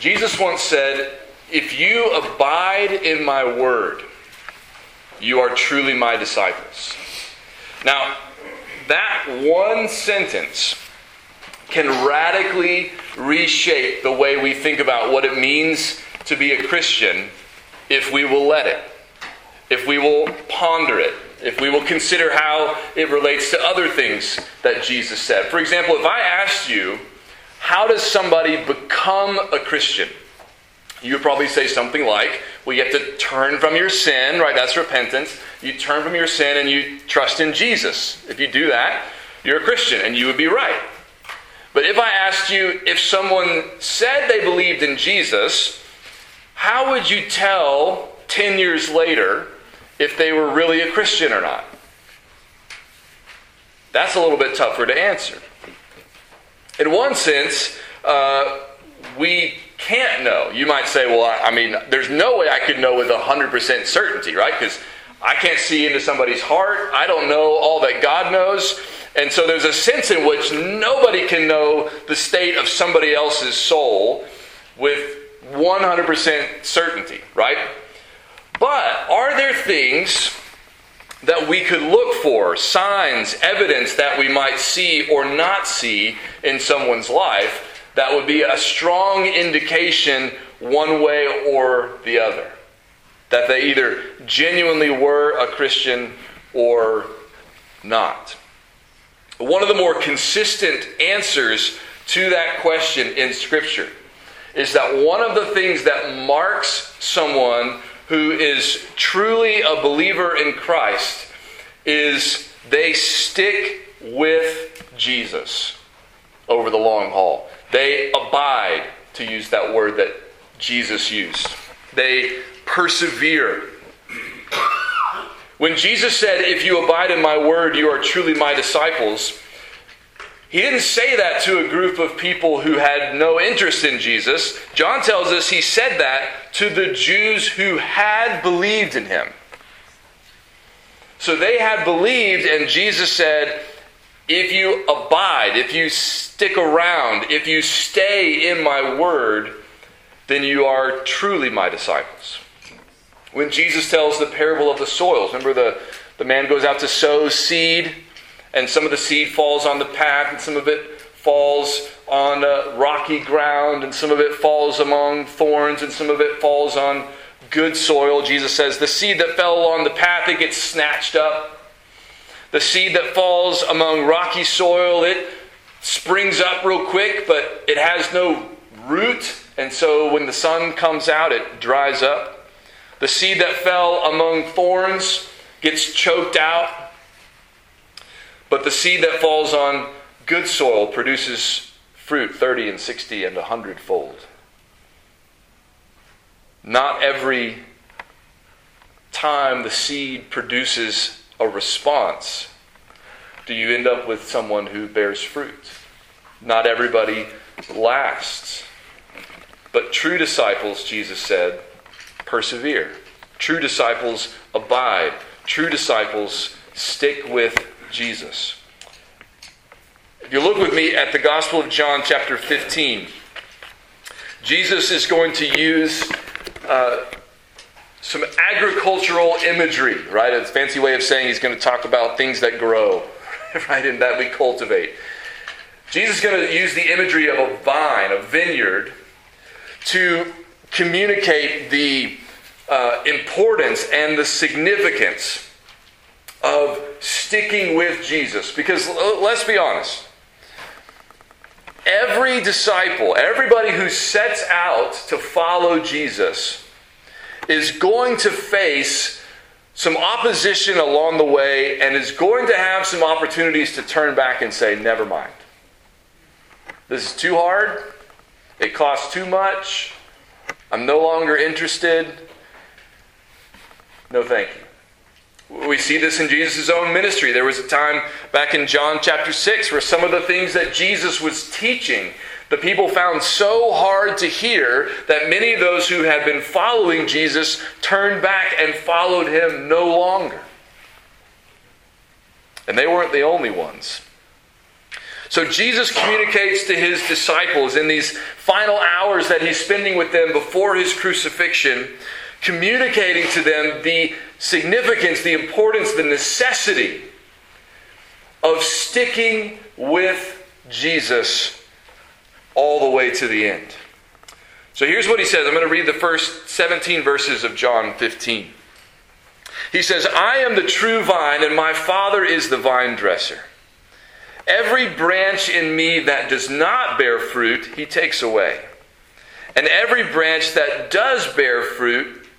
Jesus once said, If you abide in my word, you are truly my disciples. Now, that one sentence can radically reshape the way we think about what it means to be a Christian if we will let it, if we will ponder it, if we will consider how it relates to other things that Jesus said. For example, if I asked you, how does somebody become a Christian? You would probably say something like, well, you have to turn from your sin, right? That's repentance. You turn from your sin and you trust in Jesus. If you do that, you're a Christian, and you would be right. But if I asked you if someone said they believed in Jesus, how would you tell 10 years later if they were really a Christian or not? That's a little bit tougher to answer. In one sense, uh, we can't know. You might say, well, I, I mean, there's no way I could know with 100% certainty, right? Because I can't see into somebody's heart. I don't know all that God knows. And so there's a sense in which nobody can know the state of somebody else's soul with 100% certainty, right? But are there things that we could look for, signs, evidence that we might see or not see in someone's life that would be a strong indication one way or the other? That they either genuinely were a Christian or not. One of the more consistent answers to that question in Scripture is that one of the things that marks someone who is truly a believer in Christ is they stick with Jesus over the long haul. They abide, to use that word that Jesus used. They persevere. When Jesus said, If you abide in my word, you are truly my disciples, he didn't say that to a group of people who had no interest in Jesus. John tells us he said that to the Jews who had believed in him. So they had believed, and Jesus said, If you abide, if you stick around, if you stay in my word, then you are truly my disciples. When Jesus tells the parable of the soils, remember the, the man goes out to sow seed and some of the seed falls on the path, and some of it falls on uh, rocky ground, and some of it falls among thorns, and some of it falls on good soil. Jesus says the seed that fell on the path, it gets snatched up. The seed that falls among rocky soil, it springs up real quick, but it has no root, and so when the sun comes out, it dries up. The seed that fell among thorns gets choked out but the seed that falls on good soil produces fruit 30 and 60 and 100 fold. Not every time the seed produces a response do you end up with someone who bears fruit. Not everybody lasts. But true disciples, Jesus said, persevere. True disciples abide. True disciples stick with Jesus. If you look with me at the Gospel of John, chapter 15, Jesus is going to use uh, some agricultural imagery, right? A fancy way of saying he's going to talk about things that grow, right, and that we cultivate. Jesus is going to use the imagery of a vine, a vineyard, to communicate the uh, importance and the significance of sticking with Jesus. Because let's be honest, every disciple, everybody who sets out to follow Jesus, is going to face some opposition along the way and is going to have some opportunities to turn back and say, never mind. This is too hard. It costs too much. I'm no longer interested. No, thank you. We see this in Jesus' own ministry. There was a time back in John chapter 6 where some of the things that Jesus was teaching, the people found so hard to hear that many of those who had been following Jesus turned back and followed him no longer. And they weren't the only ones. So Jesus communicates to his disciples in these final hours that he's spending with them before his crucifixion, communicating to them the significance, the importance, the necessity of sticking with Jesus all the way to the end. So here's what he says. I'm going to read the first 17 verses of John 15. He says, I am the true vine, and my Father is the vine dresser. Every branch in me that does not bear fruit, he takes away. And every branch that does bear fruit,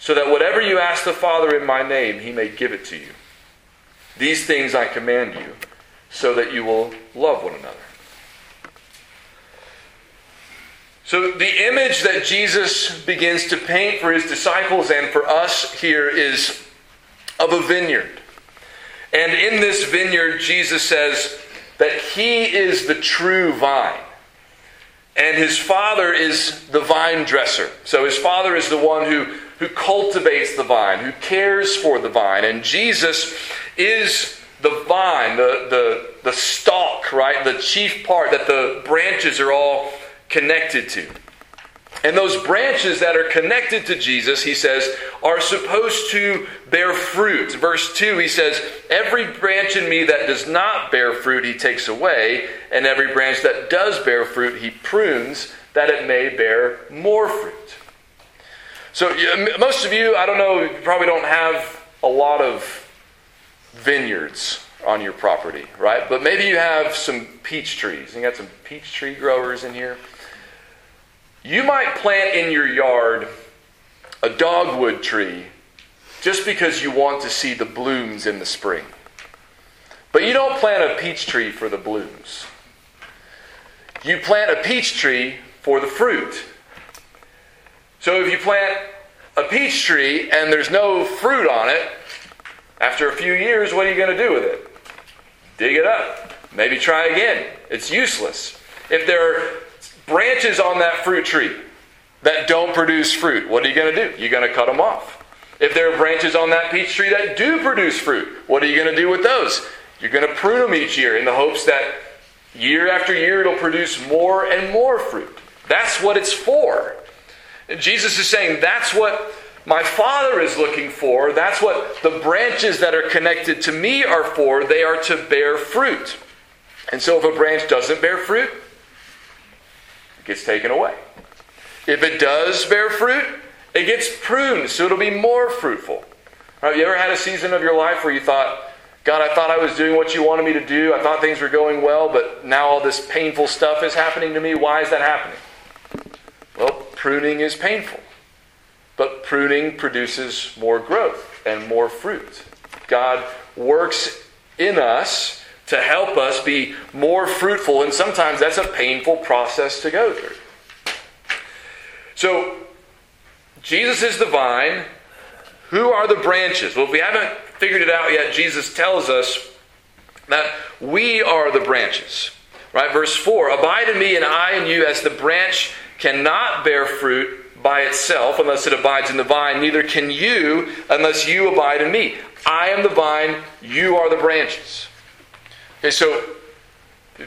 so that whatever you ask the Father in my name, he may give it to you. These things I command you so that you will love one another. So, the image that Jesus begins to paint for his disciples and for us here is of a vineyard. And in this vineyard, Jesus says that he is the true vine. And his father is the vine dresser. So, his father is the one who, who cultivates the vine, who cares for the vine. And Jesus is the vine, the, the, the stalk, right? The chief part that the branches are all connected to. And those branches that are connected to Jesus, he says, are supposed to bear fruit. Verse 2, he says, Every branch in me that does not bear fruit, he takes away, and every branch that does bear fruit, he prunes, that it may bear more fruit. So, most of you, I don't know, you probably don't have a lot of vineyards on your property, right? But maybe you have some peach trees. You got some peach tree growers in here. You might plant in your yard a dogwood tree just because you want to see the blooms in the spring. But you don't plant a peach tree for the blooms. You plant a peach tree for the fruit. So if you plant a peach tree and there's no fruit on it, after a few years, what are you going to do with it? Dig it up. Maybe try again. It's useless. If there are branches on that fruit tree that don't produce fruit, what are you going to do? You're going to cut them off. If there are branches on that peach tree that do produce fruit, what are you going to do with those? You're going to prune them each year in the hopes that year after year it'll produce more and more fruit. That's what it's for. And Jesus is saying that's what my Father is looking for. That's what the branches that are connected to me are for. They are to bear fruit. And so if a branch doesn't bear fruit, it gets taken away. If it does bear fruit, it gets pruned so it'll be more fruitful. Have you ever had a season of your life where you thought, God, I thought I was doing what you wanted me to do. I thought things were going well, but now all this painful stuff is happening to me. Why is that happening? Well, pruning is painful, but pruning produces more growth and more fruit. God works in us to help us be more fruitful, and sometimes that's a painful process to go through. So, Jesus is the vine. Who are the branches? Well, if we haven't figured it out yet, Jesus tells us that we are the branches. Right? Verse 4 Abide in me, and I in you, as the branch cannot bear fruit by itself unless it abides in the vine, neither can you unless you abide in me. I am the vine, you are the branches. Okay, so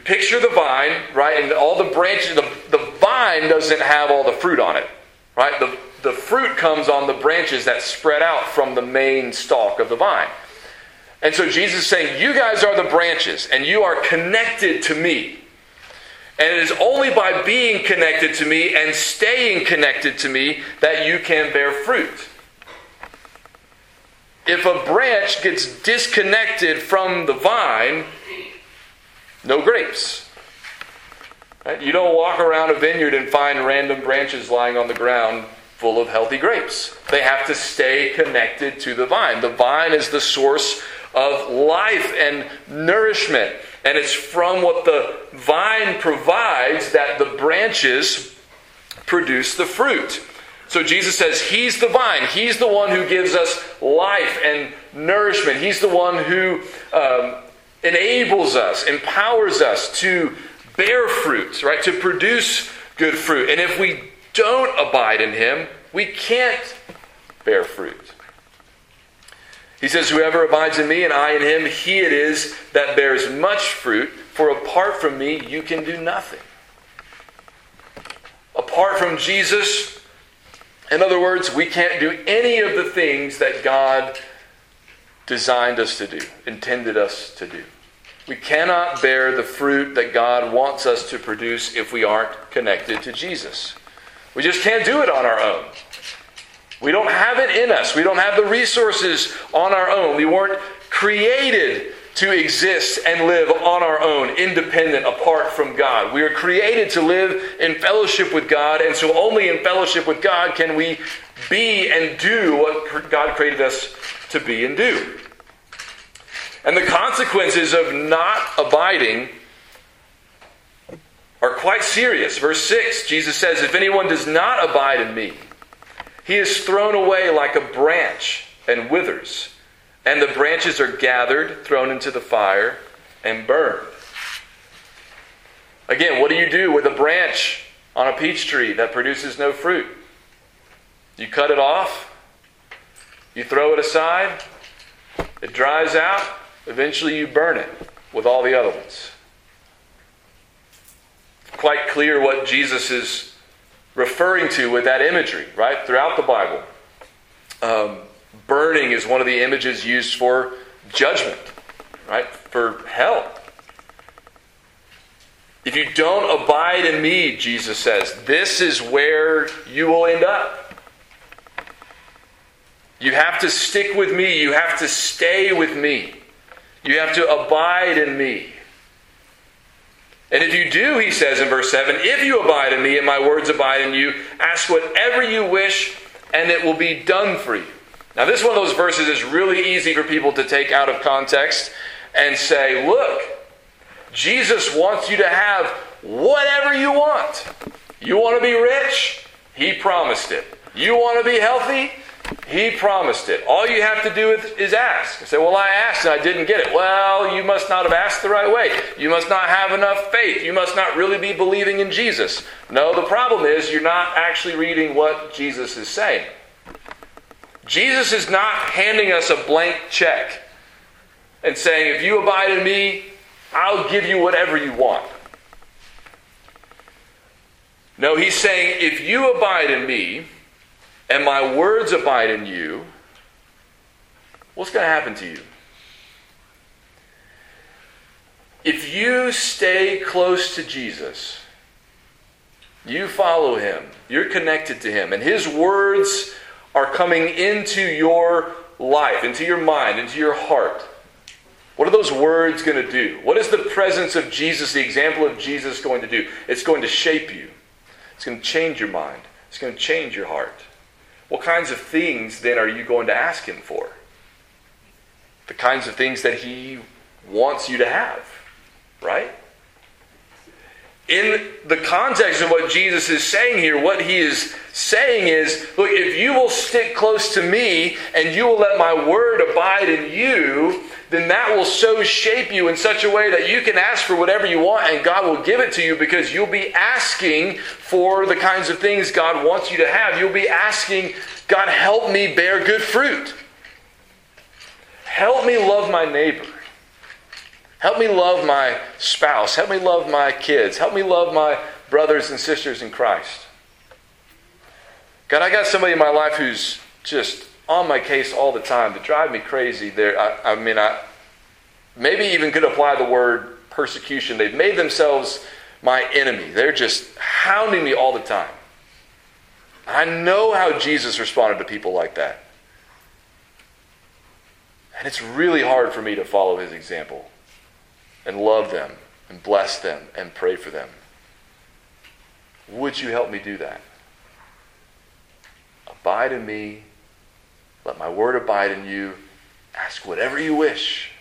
picture the vine, right? And all the branches, the, the vine doesn't have all the fruit on it, right? The, the fruit comes on the branches that spread out from the main stalk of the vine. And so Jesus is saying, You guys are the branches, and you are connected to me. And it is only by being connected to me and staying connected to me that you can bear fruit. If a branch gets disconnected from the vine, no grapes. You don't walk around a vineyard and find random branches lying on the ground full of healthy grapes. They have to stay connected to the vine. The vine is the source of life and nourishment. And it's from what the vine provides that the branches produce the fruit. So Jesus says He's the vine. He's the one who gives us life and nourishment. He's the one who um, enables us, empowers us to bear fruit, right? To produce good fruit. And if we don't abide in Him, we can't bear fruit. He says, Whoever abides in me and I in him, he it is that bears much fruit, for apart from me, you can do nothing. Apart from Jesus, in other words, we can't do any of the things that God designed us to do, intended us to do. We cannot bear the fruit that God wants us to produce if we aren't connected to Jesus. We just can't do it on our own. We don't have it in us. We don't have the resources on our own. We weren't created to exist and live on our own, independent, apart from God. We are created to live in fellowship with God, and so only in fellowship with God can we be and do what God created us to be and do. And the consequences of not abiding are quite serious. Verse 6, Jesus says, If anyone does not abide in me, he is thrown away like a branch and withers, and the branches are gathered, thrown into the fire, and burned. Again, what do you do with a branch on a peach tree that produces no fruit? You cut it off, you throw it aside, it dries out, eventually you burn it with all the other ones. Quite clear what Jesus is referring to with that imagery, right? Throughout the Bible. Um, burning is one of the images used for judgment, right? For hell. If you don't abide in me, Jesus says, this is where you will end up. You have to stick with me. You have to stay with me. You have to abide in me. And if you do, he says in verse 7, if you abide in me and my words abide in you, ask whatever you wish and it will be done for you. Now, this one of those verses is really easy for people to take out of context and say, look, Jesus wants you to have whatever you want. You want to be rich? He promised it. You want to be healthy? He promised it. All you have to do is ask. I say, Well, I asked and I didn't get it. Well, you must not have asked the right way. You must not have enough faith. You must not really be believing in Jesus. No, the problem is you're not actually reading what Jesus is saying. Jesus is not handing us a blank check and saying, If you abide in me, I'll give you whatever you want. No, he's saying, If you abide in me, and my words abide in you, what's going to happen to you? If you stay close to Jesus, you follow him, you're connected to him, and his words are coming into your life, into your mind, into your heart. What are those words going to do? What is the presence of Jesus, the example of Jesus, going to do? It's going to shape you. It's going to change your mind. It's going to change your heart. What kinds of things then are you going to ask Him for? The kinds of things that He wants you to have, right? In the context of what Jesus is saying here, what He is saying is look, if you will stick close to me and you will let my word abide in you, then that will so shape you in such a way that you can ask for whatever you want and God will give it to you because you'll be asking for the kinds of things God wants you to have. You'll be asking, God, help me bear good fruit. Help me love my neighbor. Help me love my spouse. Help me love my kids. Help me love my brothers and sisters in Christ. God, I got somebody in my life who's just on my case all the time to drive me crazy. There, I, I mean, I maybe even could apply the word persecution. They've made themselves my enemy. They're just hounding me all the time. I know how Jesus responded to people like that. And it's really hard for me to follow his example and love them and bless them and pray for them. Would you help me do that? Abide in me. Let my word abide in you. Ask whatever you wish,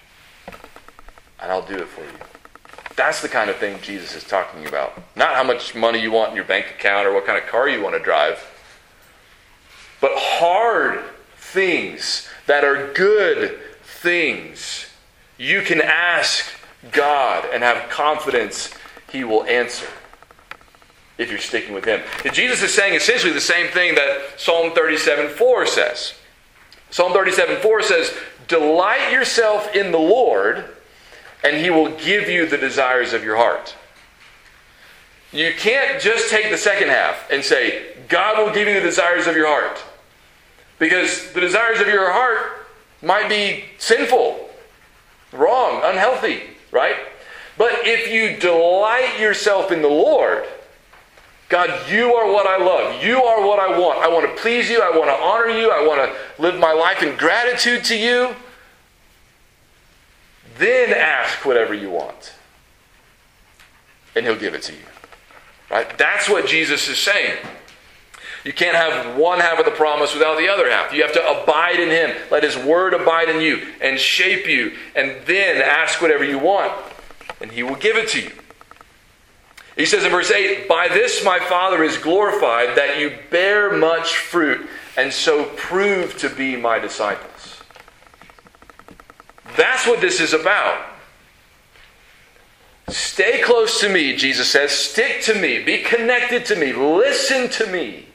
and I'll do it for you. That's the kind of thing Jesus is talking about. Not how much money you want in your bank account or what kind of car you want to drive, but hard things that are good things. You can ask God and have confidence He will answer if you're sticking with Him. Jesus is saying essentially the same thing that Psalm 37 4 says. Psalm 37 4 says, Delight yourself in the Lord, and He will give you the desires of your heart. You can't just take the second half and say, God will give you the desires of your heart. Because the desires of your heart might be sinful, wrong, unhealthy, right? But if you delight yourself in the Lord, God, you are what I love. You are what I want. I want to please you. I want to honor you. I want to live my life in gratitude to you. Then ask whatever you want. And he'll give it to you. Right? That's what Jesus is saying. You can't have one half of the promise without the other half. You have to abide in Him. Let His Word abide in you and shape you, and then ask whatever you want, and He will give it to you. He says in verse 8, By this my Father is glorified, that you bear much fruit, and so prove to be my disciples. That's what this is about. Stay close to me, Jesus says. Stick to me. Be connected to me. Listen to me.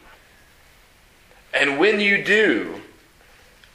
And when you do,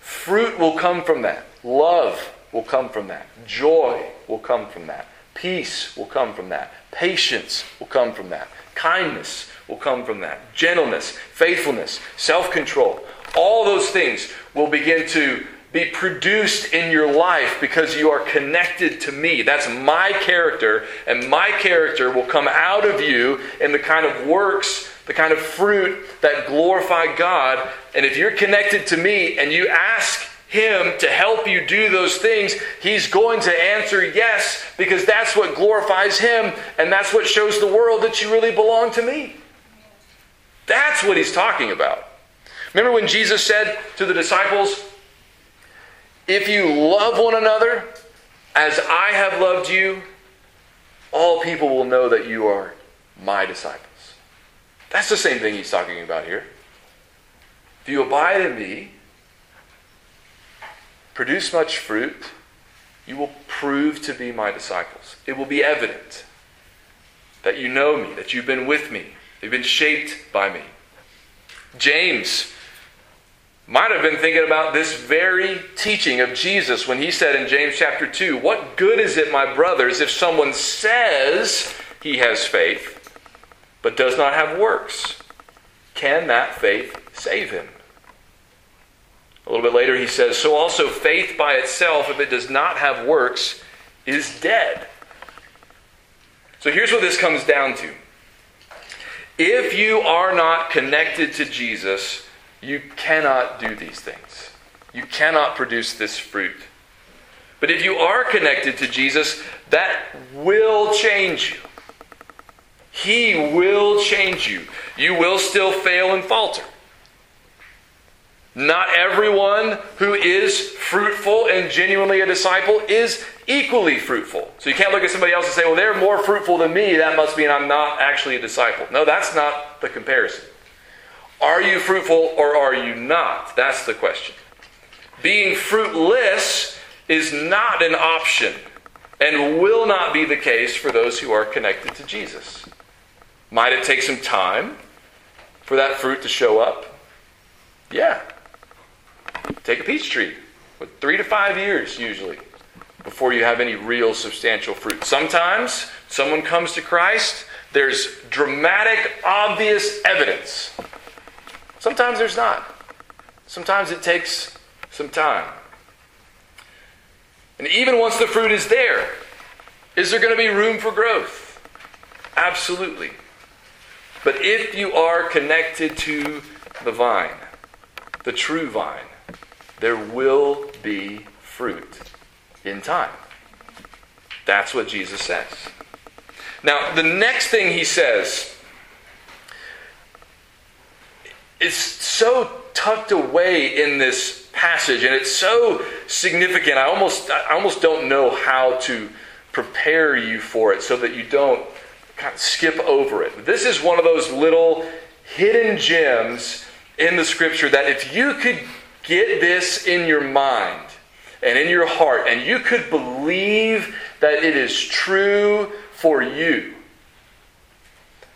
fruit will come from that. Love will come from that. Joy will come from that. Peace will come from that. Patience will come from that. Kindness will come from that. Gentleness, faithfulness, self control. All those things will begin to be produced in your life because you are connected to me. That's my character, and my character will come out of you in the kind of works, the kind of fruit that glorify God. And if you're connected to me and you ask him to help you do those things, He's going to answer yes because that's what glorifies Him and that's what shows the world that you really belong to me. That's what He's talking about. Remember when Jesus said to the disciples, If you love one another as I have loved you, all people will know that you are my disciples. That's the same thing He's talking about here. If you abide in me, produce much fruit, you will prove to be my disciples. It will be evident that you know me, that you've been with me, you've been shaped by me. James might have been thinking about this very teaching of Jesus when he said in James chapter 2 What good is it, my brothers, if someone says he has faith but does not have works? Can that faith save him? A little bit later, he says, So also faith by itself, if it does not have works, is dead. So here's what this comes down to. If you are not connected to Jesus, you cannot do these things. You cannot produce this fruit. But if you are connected to Jesus, that will change you. He will change you. You will still fail and falter. Not everyone who is fruitful and genuinely a disciple is equally fruitful. So you can't look at somebody else and say, well, they're more fruitful than me. That must mean I'm not actually a disciple. No, that's not the comparison. Are you fruitful or are you not? That's the question. Being fruitless is not an option and will not be the case for those who are connected to Jesus. Might it take some time for that fruit to show up? Yeah. Take a peach tree. With three to five years, usually, before you have any real substantial fruit. Sometimes someone comes to Christ, there's dramatic, obvious evidence. Sometimes there's not. Sometimes it takes some time. And even once the fruit is there, is there going to be room for growth? Absolutely. But if you are connected to the vine, the true vine, there will be fruit in time. That's what Jesus says. Now, the next thing he says is so tucked away in this passage and it's so significant. I almost I almost don't know how to prepare you for it so that you don't kind of skip over it. This is one of those little hidden gems in the scripture that if you could get this in your mind and in your heart, and you could believe that it is true for you,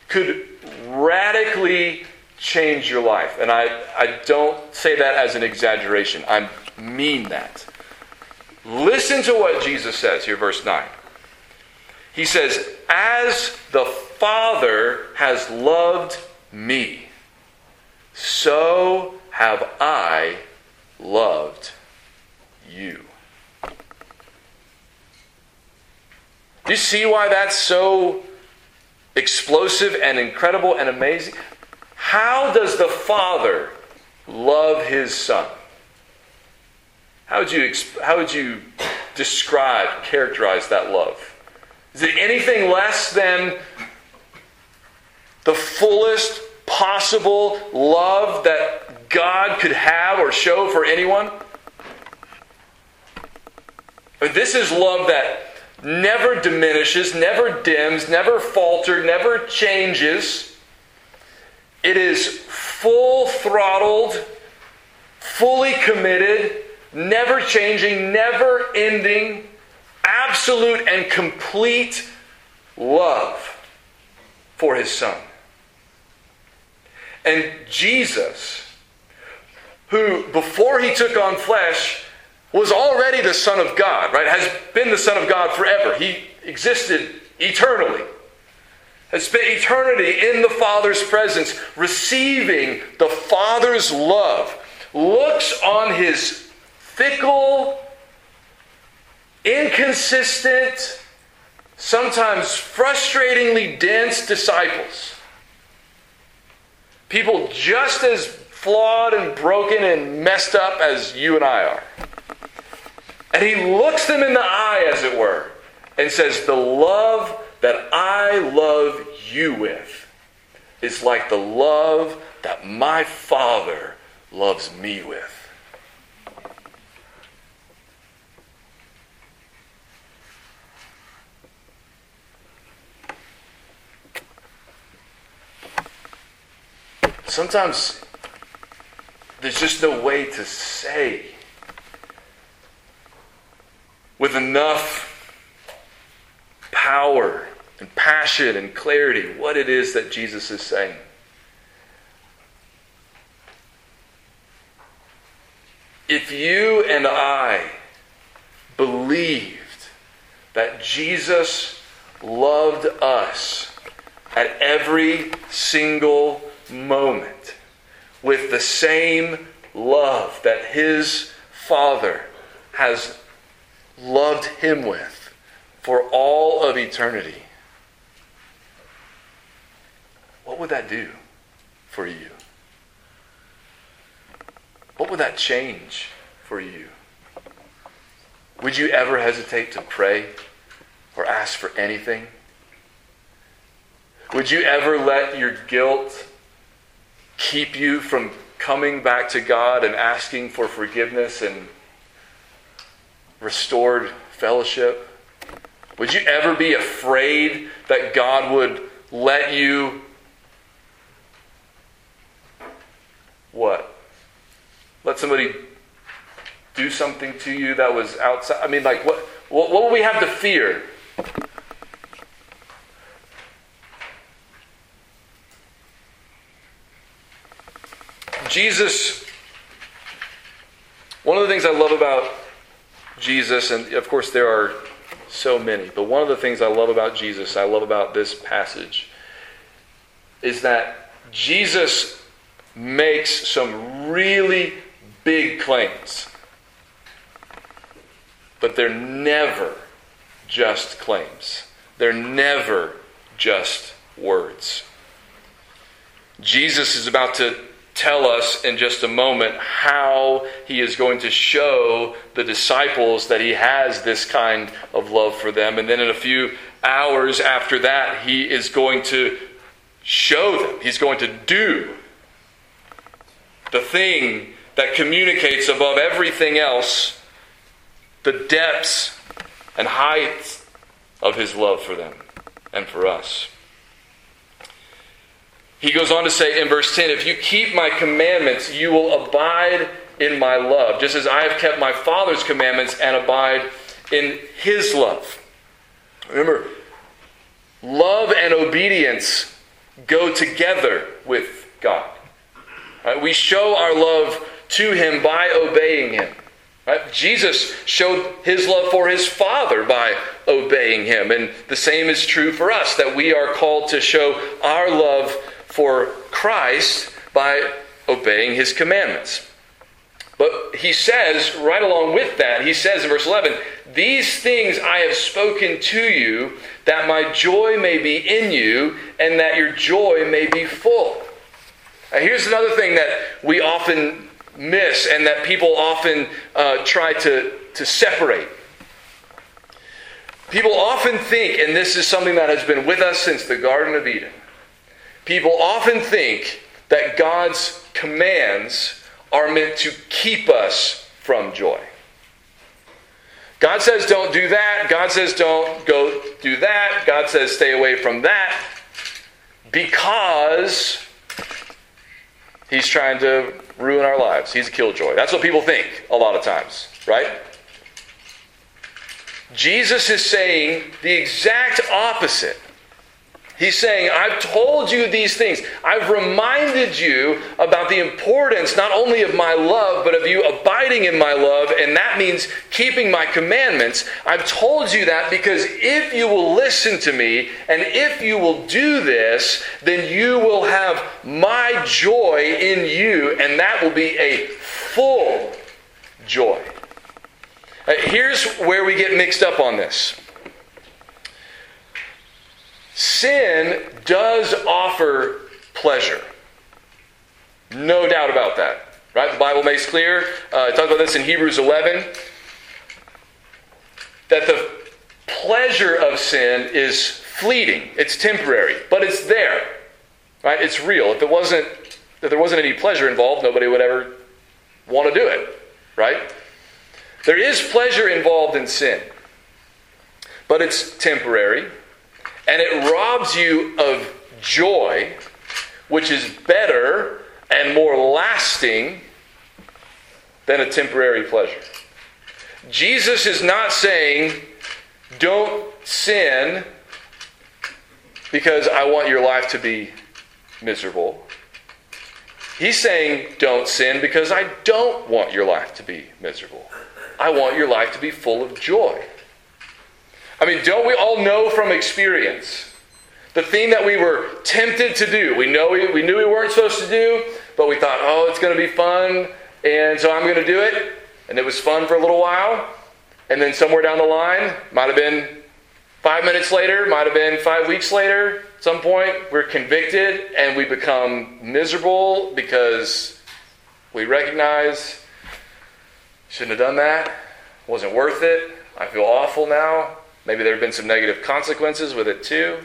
could radically change your life. And I, I don't say that as an exaggeration, I mean that. Listen to what Jesus says here, verse 9. He says, As the Father has loved me, so have I loved you. Do you see why that's so explosive and incredible and amazing? How does the Father love his Son? How would you, how would you describe, characterize that love? Is it anything less than the fullest possible love that God could have or show for anyone. This is love that never diminishes, never dims, never falters, never changes. It is full throttled, fully committed, never changing, never ending, absolute and complete love for his son. And Jesus who, before he took on flesh, was already the Son of God, right? Has been the Son of God forever. He existed eternally. Has spent eternity in the Father's presence, receiving the Father's love. Looks on his fickle, inconsistent, sometimes frustratingly dense disciples. People just as flawed and broken and messed up as you and I are. And he looks them in the eye, as it were, and says, The love that I love you with is like the love that my Father loves me with. Sometimes there's just no way to say with enough power and passion and clarity what it is that Jesus is saying. If you and I believed that Jesus loved us at every single moment, with the same love that his Father has loved him with for all of eternity, what would that do for you? What would that change for you? Would you ever hesitate to pray or ask for anything? Would you ever let your guilt keep you from coming back to God and asking for forgiveness and restored fellowship? Would you ever be afraid that God would let you what? Let somebody do something to you that was outside? I mean, like, what, what, what would we have to fear? Jesus, one of the things I love about Jesus, and of course there are so many, but one of the things I love about Jesus, I love about this passage, is that Jesus makes some really big claims. But they're never just claims, they're never just words. Jesus is about to tell us in just a moment how he is going to show the disciples that he has this kind of love for them. And then in a few hours after that, he is going to show them, he's going to do the thing that communicates above everything else the depths and heights of his love for them and for us. He goes on to say in verse 10 If you keep my commandments, you will abide in my love, just as I have kept my Father's commandments and abide in his love. Remember, love and obedience go together with God. Right? We show our love to him by obeying him. Right? Jesus showed his love for his Father by obeying him. And the same is true for us, that we are called to show our love for Christ by obeying his commandments. But he says, right along with that, he says in verse 11, These things I have spoken to you, that my joy may be in you, and that your joy may be full. Now, here's another thing that we often miss and that people often uh, try to, to separate. People often think, and this is something that has been with us since the Garden of Eden, People often think that God's commands are meant to keep us from joy. God says, don't do that. God says, don't go do that. God says, stay away from that. Because He's trying to ruin our lives. He's a killjoy. That's what people think a lot of times, right? Jesus is saying the exact opposite. He's saying, I've told you these things. I've reminded you about the importance not only of my love, but of you abiding in my love, and that means keeping my commandments. I've told you that because if you will listen to me, and if you will do this, then you will have my joy in you, and that will be a full joy. Uh, here's where we get mixed up on this. Sin does offer pleasure. No doubt about that. Right? The Bible makes clear. Uh, it talks about this in Hebrews 11 that the pleasure of sin is fleeting. It's temporary, but it's there. Right? It's real. If it wasn't if there wasn't any pleasure involved, nobody would ever want to do it. Right? There is pleasure involved in sin. But it's temporary and it robs you of joy, which is better and more lasting than a temporary pleasure. Jesus is not saying, don't sin because I want your life to be miserable. He's saying, don't sin because I don't want your life to be miserable. I want your life to be full of joy. I mean, don't we all know from experience the thing that we were tempted to do? We know we, we knew we weren't supposed to do, but we thought, oh, it's going to be fun, and so I'm going to do it. And it was fun for a little while. And then somewhere down the line, might have been five minutes later, might have been five weeks later, at some point, we're convicted and we become miserable because we recognize shouldn't have done that, wasn't worth it, I feel awful now. Maybe there have been some negative consequences with it too.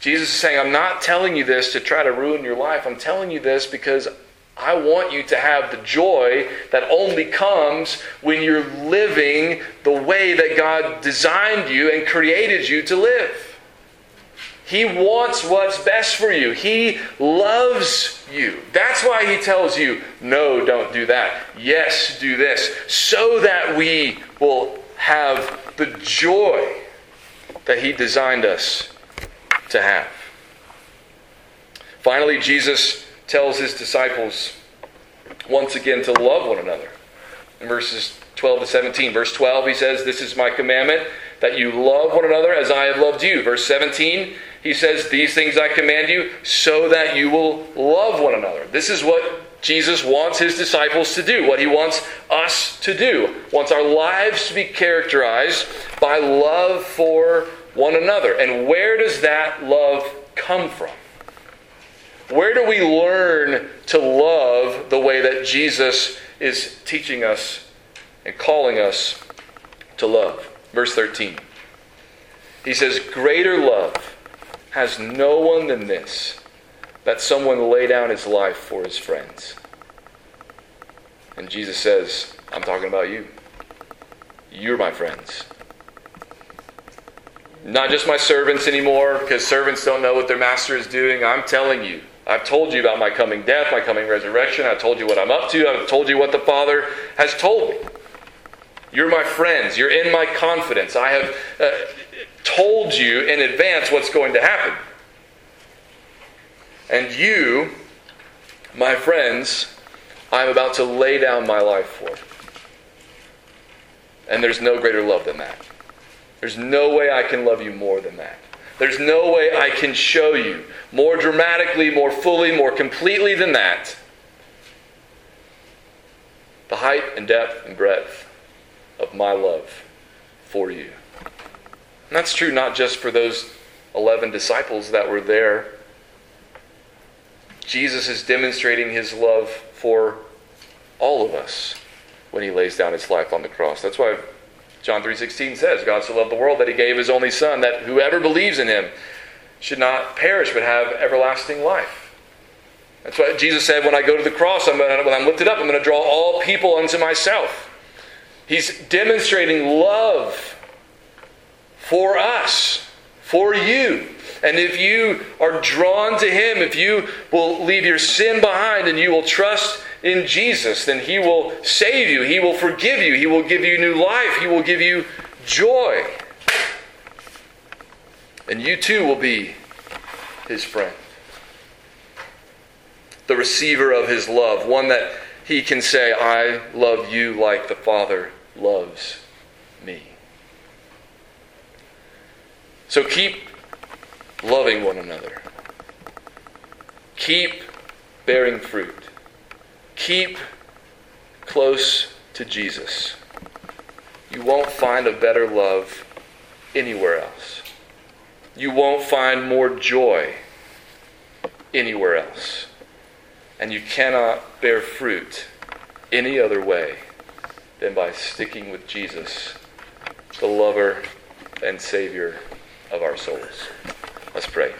Jesus is saying, I'm not telling you this to try to ruin your life. I'm telling you this because I want you to have the joy that only comes when you're living the way that God designed you and created you to live. He wants what's best for you. He loves you. That's why he tells you, no, don't do that. Yes, do this. So that we will have the joy that he designed us to have. Finally, Jesus tells his disciples once again to love one another. In verses 12 to 17. Verse 12, he says, This is my commandment, that you love one another as I have loved you. Verse 17, he says, These things I command you, so that you will love one another. This is what Jesus wants his disciples to do, what he wants us to do. Wants our lives to be characterized by love for one another. And where does that love come from? Where do we learn to love the way that Jesus is teaching us and calling us to love? Verse 13. He says, Greater love has no one than this, that someone lay down his life for his friends. And Jesus says, I'm talking about you. You're my friends. Not just my servants anymore, because servants don't know what their master is doing. I'm telling you, I've told you about my coming death, my coming resurrection. I've told you what I'm up to. I've told you what the Father has told me. You're my friends. You're in my confidence. I have uh, told you in advance what's going to happen. And you, my friends, I'm about to lay down my life for. And there's no greater love than that. There's no way I can love you more than that. There's no way I can show you more dramatically, more fully, more completely than that the height and depth and breadth of my love for you. And that's true not just for those 11 disciples that were there. Jesus is demonstrating his love for all of us when he lays down his life on the cross. That's why John 3:16 says, God so loved the world that he gave his only son that whoever believes in him should not perish but have everlasting life. That's what Jesus said when I go to the cross, I'm gonna, when I'm lifted up, I'm going to draw all people unto myself. He's demonstrating love for us, for you. And if you are drawn to Him, if you will leave your sin behind and you will trust in Jesus, then He will save you. He will forgive you. He will give you new life. He will give you joy. And you too will be His friend. The receiver of His love, one that He can say, I love you like the Father loves me. So keep loving one another. Keep bearing fruit. Keep close to Jesus. You won't find a better love anywhere else. You won't find more joy anywhere else. And you cannot bear fruit any other way than by sticking with Jesus, the lover and Savior of our souls. Let's pray.